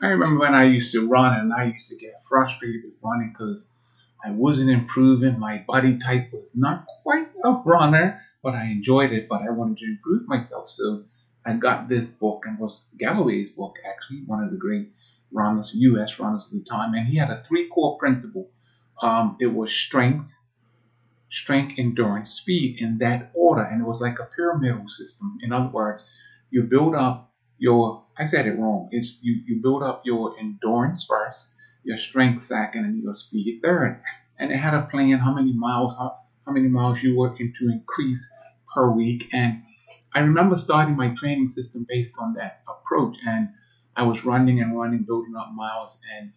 I remember when I used to run and I used to get frustrated with running because I wasn't improving. My body type was not quite a runner, but I enjoyed it. But I wanted to improve myself, so I got this book and was Galloway's book actually, one of the great runners, U.S. runners of the time, and he had a three core principle. Um, it was strength, strength, endurance, speed in that order, and it was like a pyramidal system. In other words, you build up your I said it wrong. It's you, you build up your endurance first, your strength second, and your speed third. And it had a plan how many miles how, how many miles you were to increase per week. And I remember starting my training system based on that approach. And I was running and running, building up miles, and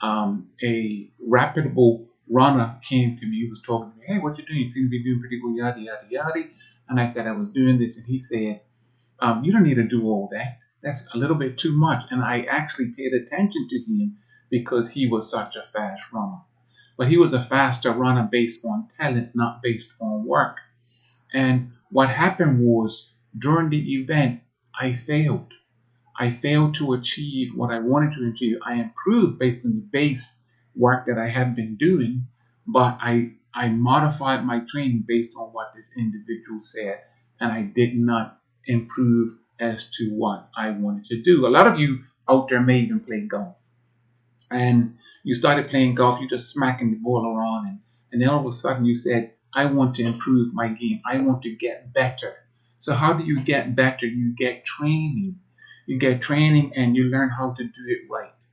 um, a reputable runner came to me. He was talking to me, "Hey, what you doing? You seem to be doing pretty good, yada yada yada." And I said I was doing this, and he said, um, "You don't need to do all that that's a little bit too much. And I actually paid attention to him because he was such a fast runner. But he was a faster runner based on talent, not based on work. And what happened was during the event, I failed. I failed to achieve what I wanted to achieve. I improved based on the base work that I had been doing, but I I modified my training based on what this individual said, and I did not improve as to what I wanted to do. A lot of you out there may even play golf. And you started playing golf, you're just smacking the ball around, and, and then all of a sudden you said, I want to improve my game. I want to get better. So, how do you get better? You get training. You get training and you learn how to do it right.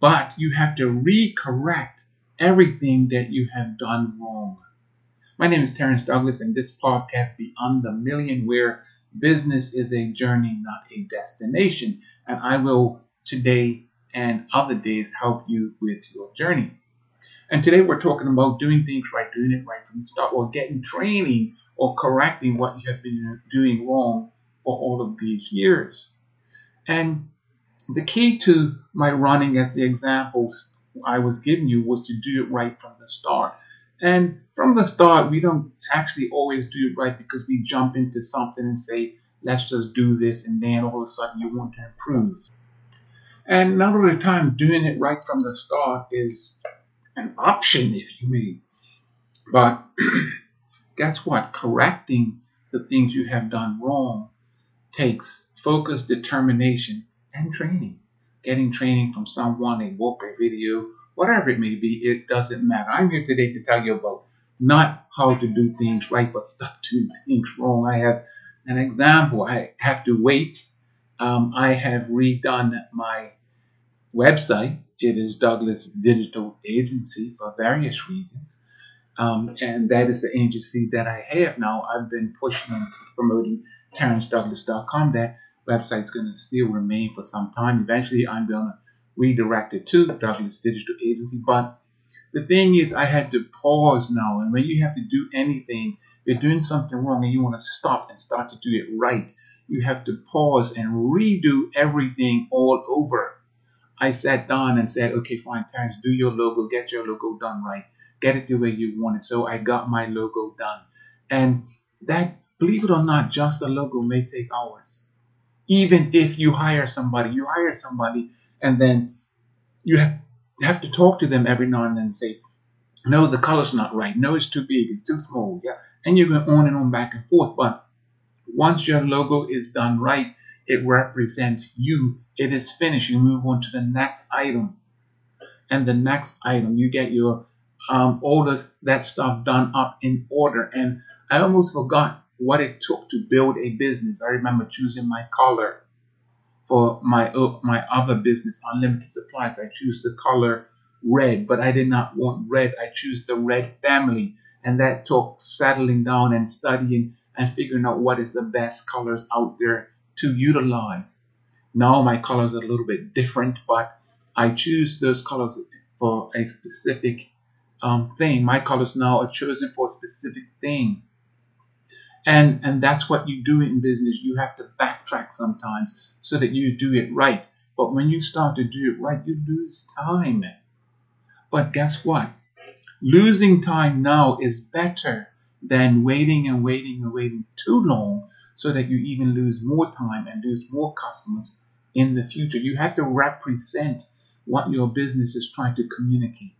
But you have to recorrect everything that you have done wrong. My name is Terrence Douglas, and this podcast, Beyond the Million, where Business is a journey, not a destination. And I will today and other days help you with your journey. And today we're talking about doing things right, doing it right from the start, or getting training or correcting what you have been doing wrong for all of these years. And the key to my running, as the examples I was giving you, was to do it right from the start. And from the start, we don't actually always do it right because we jump into something and say, let's just do this, and then all of a sudden you want to improve. And not all the time doing it right from the start is an option, if you may. But guess what? Correcting the things you have done wrong takes focus, determination, and training. Getting training from someone, a book, a video, whatever it may be, it doesn't matter. I'm here today to tell you about not how to do things right, but stop doing things wrong. I have an example. I have to wait. Um, I have redone my website. It is Douglas Digital Agency for various reasons. Um, and that is the agency that I have now. I've been pushing into promoting TerrenceDouglas.com. That website's going to still remain for some time. Eventually, I'm going to redirect it to Douglas Digital Agency. But the thing is, I had to pause now. And when you have to do anything, you're doing something wrong and you want to stop and start to do it right, you have to pause and redo everything all over. I sat down and said, okay, fine, Terrence, do your logo, get your logo done right, get it the way you want it. So I got my logo done. And that, believe it or not, just a logo may take hours. Even if you hire somebody, you hire somebody and then you have, have to talk to them every now and then and say, no, the color's not right. No, it's too big. It's too small. Yeah. And you go on and on back and forth. But once your logo is done right, it represents you. It is finished. You move on to the next item. And the next item, you get your um, all this, that stuff done up in order. And I almost forgot what it took to build a business. I remember choosing my color for my uh, my other business, Unlimited Supplies, I choose the color red, but I did not want red. I choose the red family, and that took settling down and studying and figuring out what is the best colors out there to utilize. Now my colors are a little bit different, but I choose those colors for a specific um, thing. My colors now are chosen for a specific thing. And, and that's what you do in business. You have to backtrack sometimes so that you do it right. But when you start to do it right, you lose time. But guess what? Losing time now is better than waiting and waiting and waiting too long so that you even lose more time and lose more customers in the future. You have to represent what your business is trying to communicate.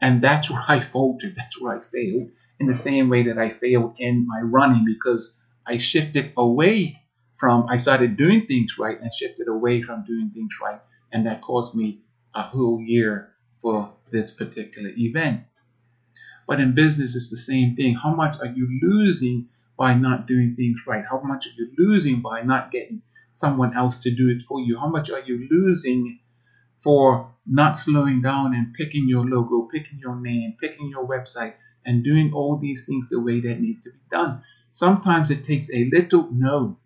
And that's where I faltered. That's where I failed. In the same way that I failed in my running because I shifted away from, I started doing things right and shifted away from doing things right. And that cost me a whole year for this particular event. But in business, it's the same thing. How much are you losing by not doing things right? How much are you losing by not getting someone else to do it for you? How much are you losing for not slowing down and picking your logo, picking your name, picking your website, and doing all these things the way that needs to be done? Sometimes it takes a little, no,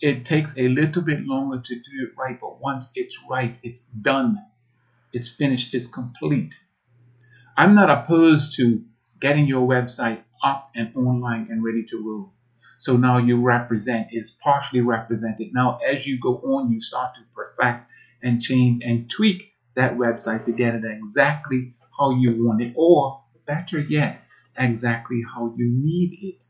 it takes a little bit longer to do it right, but once it's right, it's done, it's finished, it's complete. I'm not opposed to getting your website up and online and ready to roll. So now you represent is partially represented. Now, as you go on, you start to perfect and change and tweak that website to get it exactly how you want it, or better yet, exactly how you need it.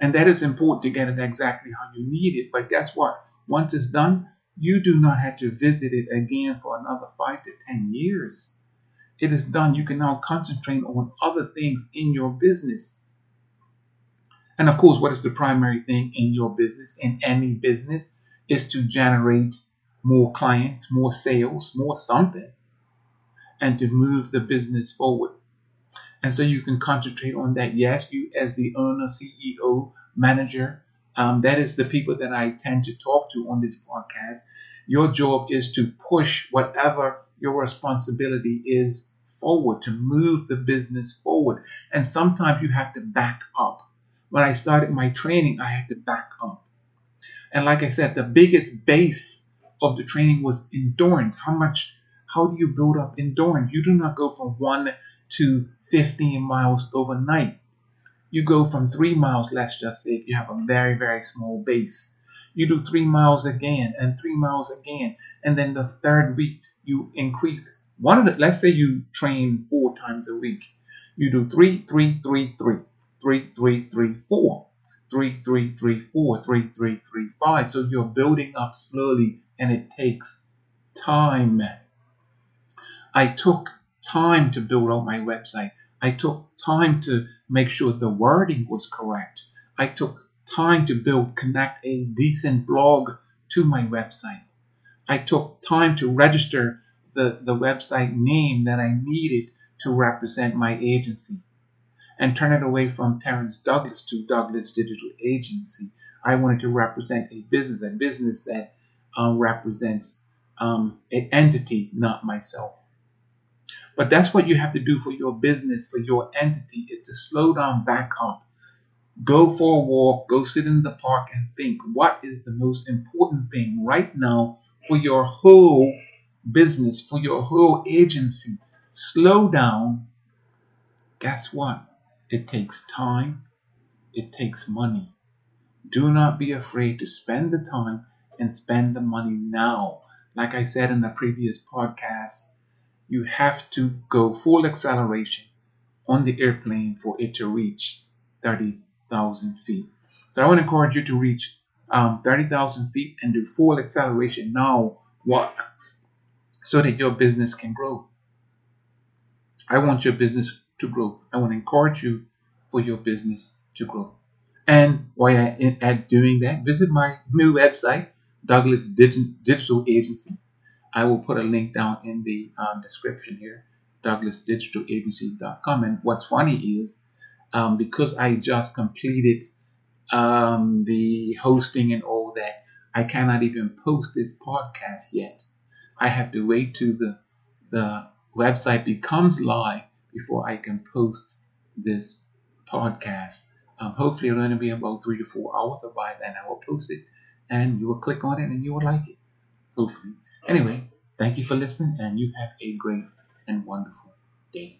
And that is important to get it exactly how you need it. But guess what? Once it's done, you do not have to visit it again for another five to 10 years. It is done. You can now concentrate on other things in your business. And of course, what is the primary thing in your business, in any business, is to generate more clients, more sales, more something, and to move the business forward. And so you can concentrate on that. Yes, you as the owner, CEO, manager, um, that is the people that I tend to talk to on this podcast. Your job is to push whatever your responsibility is forward, to move the business forward. And sometimes you have to back up. When I started my training, I had to back up. And like I said, the biggest base of the training was endurance. How much, how do you build up endurance? You do not go from one to 15 miles overnight. You go from three miles, let's just say, if you have a very, very small base. You do three miles again and three miles again. And then the third week, you increase one of the, let's say you train four times a week. You do three, three, three, three, three, three, three, four, three, three, three, four, three, three, three, five. So you're building up slowly and it takes time. I took time to build out my website. I took time to make sure the wording was correct. I took time to build, connect a decent blog to my website. I took time to register the, the website name that I needed to represent my agency and turn it away from Terrence Douglas to Douglas Digital Agency. I wanted to represent a business, a business that uh, represents um, an entity, not myself. But that's what you have to do for your business, for your entity, is to slow down, back up, go for a walk, go sit in the park and think what is the most important thing right now for your whole business, for your whole agency. Slow down. Guess what? It takes time, it takes money. Do not be afraid to spend the time and spend the money now. Like I said in the previous podcast, you have to go full acceleration on the airplane for it to reach 30,000 feet. So I want to encourage you to reach um, 30,000 feet and do full acceleration now. What? So that your business can grow. I want your business to grow. I want to encourage you for your business to grow. And while I at doing that, visit my new website, Douglas Digital Agency. I will put a link down in the um, description here, douglasdigitalagency.com. And what's funny is um, because I just completed um, the hosting and all that, I cannot even post this podcast yet. I have to wait till the the website becomes live before I can post this podcast. Um, hopefully, it'll only be about three to four hours, or by then I will post it, and you will click on it and you will like it. Hopefully. Anyway, thank you for listening, and you have a great and wonderful day.